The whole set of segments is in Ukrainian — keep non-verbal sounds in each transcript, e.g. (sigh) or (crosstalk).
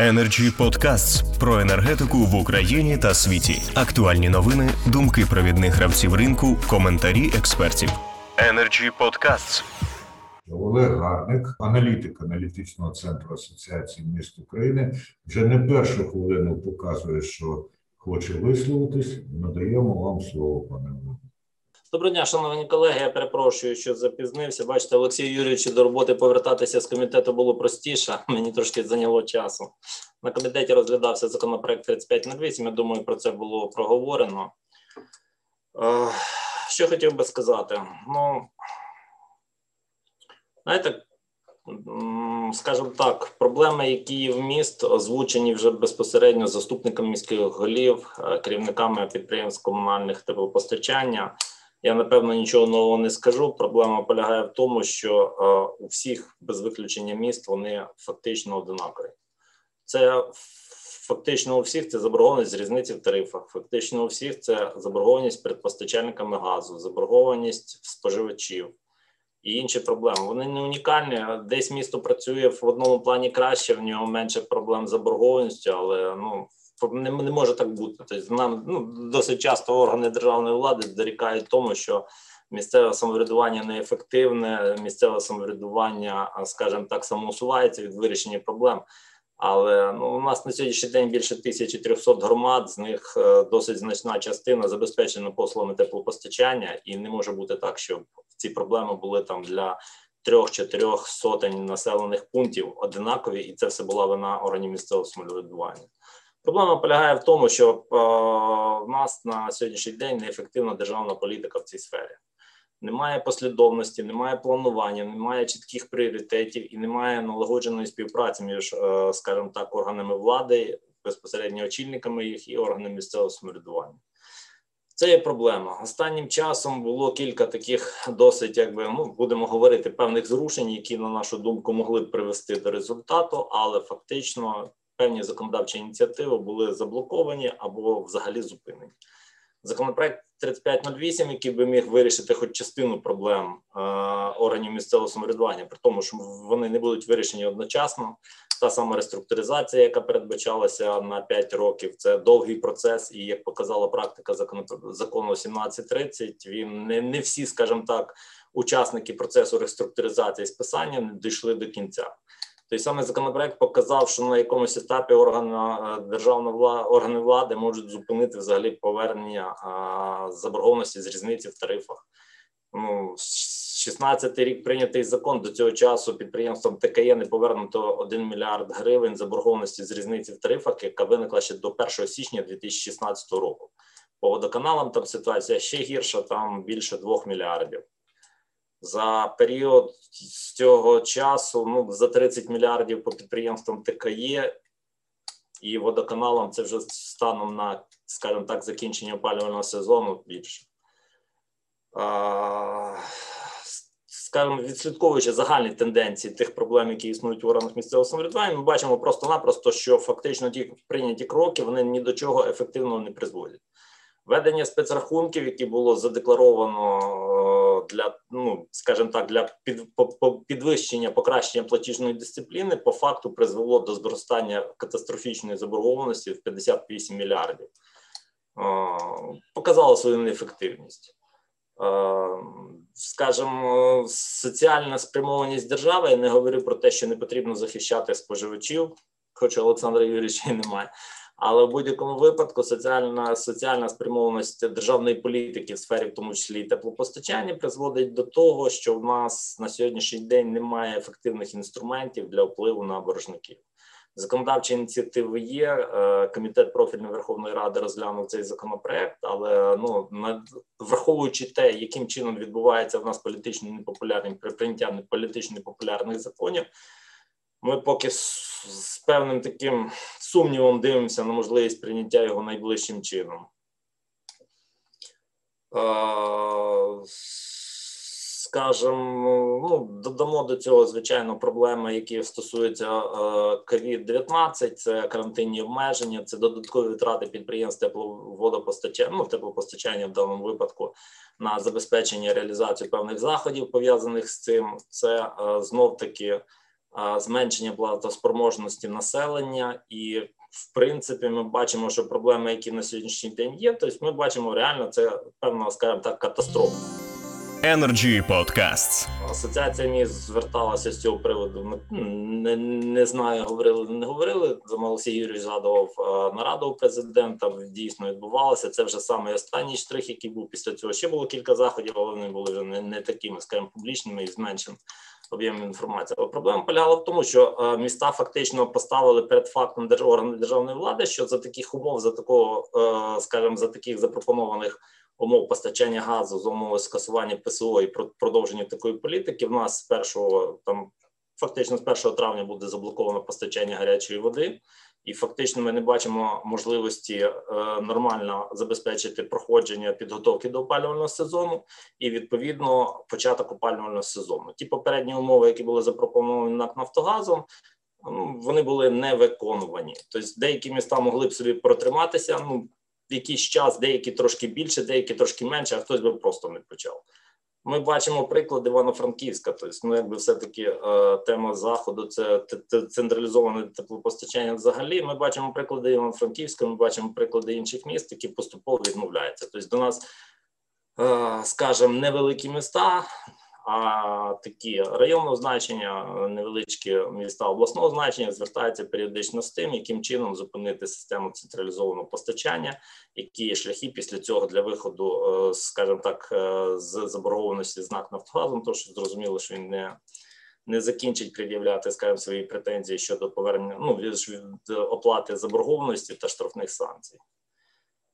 Energy Podcasts про енергетику в Україні та світі. Актуальні новини, думки провідних гравців ринку, коментарі експертів. Energy Podcasts. Олег Гарник, аналітик аналітичного центру Асоціації міст України, вже не першу хвилину показує, що хоче висловитись. Надаємо вам слово, пане. Доброго дня, шановні колеги. Я перепрошую, що запізнився. Бачите, Олексію Юрійовичу до роботи повертатися з комітету було простіше. (laughs) Мені трошки зайняло часу. На комітеті розглядався законопроект 3508, Я думаю, про це було проговорено. Е, що хотів би сказати? Ну знаєте, скажімо так, проблеми, які є в міст, озвучені вже безпосередньо заступниками міських голів, е, керівниками підприємств комунальних теплопостачання. Я напевно нічого нового не скажу. Проблема полягає в тому, що е, у всіх без виключення міст вони фактично одинакові. Це фактично у всіх це заборгованість з різниці в тарифах. Фактично у всіх це заборгованість перед постачальниками газу, заборгованість споживачів і інші проблеми. Вони не унікальні. Десь місто працює в одному плані краще, в нього менше проблем з заборгованістю, але ну не, не може так бути. Тобто нам ну досить часто органи державної влади дорікають тому, що місцеве самоврядування неефективне, місцеве самоврядування, скажімо так, самоусувається від вирішення проблем. Але ну у нас на сьогоднішній день більше 1300 громад, з них е, досить значна частина забезпечена послугами теплопостачання, і не може бути так, щоб ці проблеми були там для трьох-чотирьох сотень населених пунктів одинакові, і це все була вина органів місцевого самоврядування. Проблема полягає в тому, що е, в нас на сьогоднішній день неефективна державна політика в цій сфері. Немає послідовності, немає планування, немає чітких пріоритетів і немає налагодженої співпраці між, е, скажімо так, органами влади, безпосередньо очільниками їх і органами місцевого самоврядування. Це є проблема. Останнім часом було кілька таких досить, якби ну будемо говорити, певних зрушень, які на нашу думку могли б привести до результату, але фактично певні законодавчі ініціативи були заблоковані або взагалі зупинені. Законопроект 3508, який би міг вирішити хоч частину проблем е, органів місцевого самоврядування, при тому, що вони не будуть вирішені одночасно. Та сама реструктуризація, яка передбачалася на 5 років, це довгий процес, і як показала практика закону закону 1730, він не не всі, скажімо так, учасники процесу реструктуризації списання не дійшли до кінця. Той самий законопроект показав, що на якомусь етапі органи е, державної влади, органи влади можуть зупинити взагалі повернення а, заборгованості з різниці в тарифах. Ну, 16-й рік прийнятий закон до цього часу підприємством ТКЄ не повернуто 1 мільярд гривень заборгованості з різниці в тарифах, яка виникла ще до 1 січня 2016 року. По водоканалам там ситуація ще гірша, там більше 2 мільярдів за період з цього часу ну за 30 мільярдів по підприємствам ТКЄ і водоканалам це вже станом на, скажімо так, закінчення опалювального сезону більше. Скажімо, відслідковуючи загальні тенденції тих проблем, які існують в органах місцевого самоврядування, ми бачимо просто-напросто, що фактично ті прийняті кроки вони ні до чого ефективно не призводять. Ведення спецрахунків, які було задекларовано е, для, ну скажімо так, для під, підвищення покращення платіжної дисципліни, по факту призвело до зростання катастрофічної заборгованості в 58 мільярдів, е, показало свою неефективність. Е, скажімо, соціальна спрямованість держави. Я не говорю про те, що не потрібно захищати споживачів, хоча Олександра Юрійовича немає. Але в будь-якому випадку соціальна соціальна спрямованість державної політики в сфері, в тому числі теплопостачання, призводить до того, що в нас на сьогоднішній день немає ефективних інструментів для впливу на боржників. Законодавчі ініціативи є. Е, комітет профільної Верховної Ради розглянув цей законопроект, але ну враховуючи те, яким чином відбувається в нас політично непопулярні прийняття політично непопулярних законів. Ми поки з певним таким сумнівом дивимося на можливість прийняття його найближчим чином. Скажемо, ну додамо до цього звичайно проблеми, які стосуються COVID-19, це карантинні обмеження, це додаткові витрати підприємств тепловодопостачання, ну теплопостачання в даному випадку на забезпечення реалізацію певних заходів пов'язаних з цим. Це знов таки зменшення платоспроможності населення, і в принципі ми бачимо, що проблеми, які на сьогоднішній день є, тобто ми бачимо реально це певна, скажімо так, катастрофа. Energy Podcasts. Асоціація міст зверталася з цього приводу. Ми не, не знаю, говорили не говорили. Олексій Юрійович згадував нараду у президента. Дійсно відбувалося. Це вже саме останній штрих, який був після цього. Ще було кілька заходів, але вони були вже не, не такими, скажімо, публічними і з об'ємом інформації. Але проблема полягала в тому, що міста фактично поставили перед фактом органи державної влади, що за таких умов, за такого, скажімо, за таких запропонованих умов постачання газу з умови скасування ПСО і продовження такої політики. В нас з першого там фактично з 1 травня буде заблоковано постачання гарячої води, і фактично ми не бачимо можливості е, нормально забезпечити проходження підготовки до опалювального сезону і відповідно початок опалювального сезону. Ті попередні умови, які були запропоновані НАК Нафтогазом. Вони були не виконувані. Тобто деякі міста могли б собі протриматися. Ну якийсь час, деякі трошки більше, деякі трошки менше, а хтось би просто не почав. Ми бачимо приклад Івано-Франківська. Тобто, ну якби все-таки е, тема заходу, це централізоване теплопостачання. Взагалі, ми бачимо приклади Івано-Франківська, ми бачимо приклади інших міст, які поступово відмовляються. Тобто, до нас, е, скажімо, невеликі міста, а такі районного значення, невеличкі міста обласного значення звертаються періодично з тим, яким чином зупинити систему централізованого постачання, які шляхи після цього для виходу, е, скажімо так, е, з заборгованості знак Нафтогазом, тому що зрозуміло, що він не не закінчить пред'являти скажімо, свої претензії щодо повернення ну оплати заборгованості та штрафних санкцій.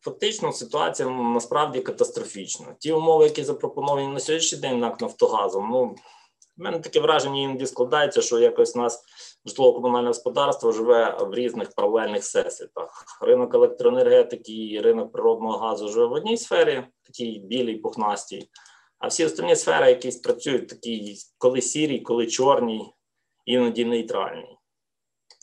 Фактично ситуація насправді катастрофічна. Ті умови, які запропоновані на сьогоднішній день НАК Нафтогазом, ну в мене таке враження іноді складається, що якось у нас житлово-комунальне господарство живе в різних паралельних всесвітах. Ринок електроенергетики і ринок природного газу живе в одній сфері, такій білій, пухнастій, а всі остальні сфери якісь працюють такі, коли сірій, коли чорній, іноді нейтральній.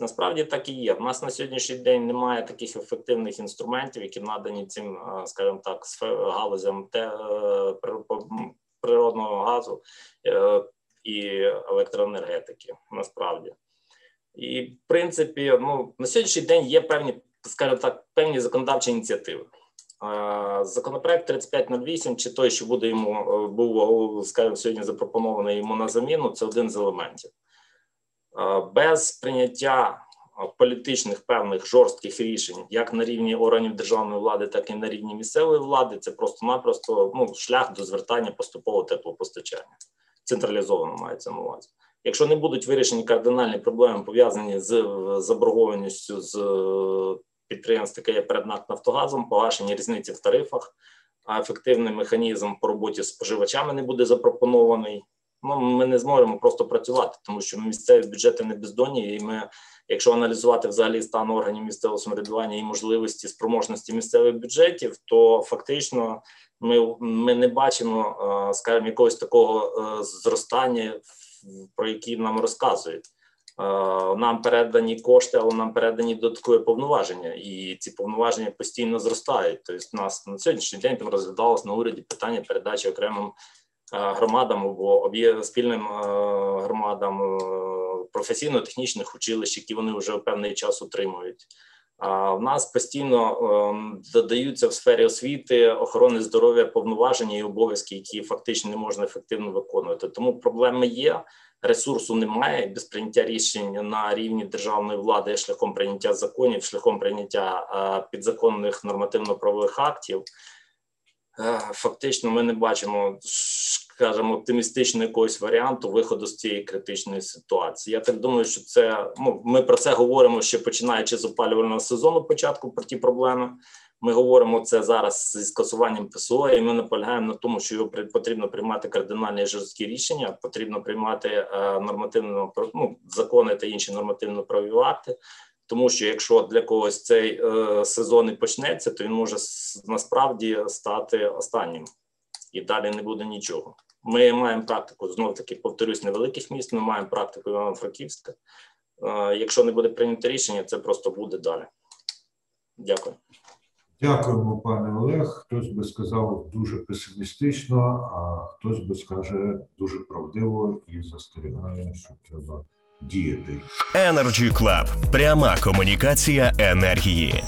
Насправді так і є. У нас на сьогоднішній день немає таких ефективних інструментів, які надані цим, е, скажімо так, галузям е, природного газу е, і електроенергетики. Насправді, і в принципі, ну на сьогоднішній день є певні, скажімо так, певні законодавчі ініціативи. Законопроект 3508, чи той, що буде йому був скажімо, сьогодні запропонований йому на заміну, це один з елементів. Без прийняття політичних певних жорстких рішень, як на рівні органів державної влади, так і на рівні місцевої влади, це просто-напросто ну, шлях до звертання поступового теплопостачання. Централізовано мається на увазі. Якщо не будуть вирішені кардинальні проблеми, пов'язані з заборгованістю з підприємств, яке є перед НАК Нафтогазом, погашені різниці в тарифах, а ефективний механізм по роботі з споживачами не буде запропонований ну ми не зможемо просто працювати, тому що місцеві бюджети не бездонні, і ми, якщо аналізувати взагалі стан органів місцевого самоврядування і можливості спроможності місцевих бюджетів, то фактично ми ми не бачимо, е, скажімо, якогось такого е, зростання, про які нам розказують. Е, нам передані кошти, але нам передані додаткові повноваження, і ці повноваження постійно зростають. Тобто, у нас на сьогоднішній день там розглядалось на уряді питання передачі окремим громадам або спільним е, громадам е, професійно-технічних училищ, які вони вже певний час утримують. А в нас постійно додаються в сфері освіти, охорони здоров'я повноваження і обов'язки, які фактично не можна ефективно виконувати. Тому проблеми є, ресурсу немає. Без прийняття рішень на рівні державної влади шляхом прийняття законів, шляхом прийняття підзаконних нормативно-правових актів. Фактично, ми не бачимо скажімо, оптимістичного якогось варіанту виходу з цієї критичної ситуації. Я так думаю, що це ну ми про це говоримо ще починаючи з опалювального сезону. Початку про ті проблеми. Ми говоримо це зараз зі скасуванням ПСО, і ми наполягаємо на тому, що його потрібно приймати кардинальні жорсткі рішення. Потрібно приймати е, нормативно ну, закони та інші нормативно-правові акти. Тому що якщо для когось цей е, сезон і почнеться, то він може насправді стати останнім і далі не буде нічого. Ми маємо практику знов таки повторюсь невеликих міст. Ми маємо практику Івано-Франківська. Е, якщо не буде прийнято рішення, це просто буде далі. Дякую. Дякуємо, пане Олег. Хтось би сказав дуже песимістично, а хтось би скаже дуже правдиво і застерігає, що треба діяти. Energy Club. Пряма комунікація енергії.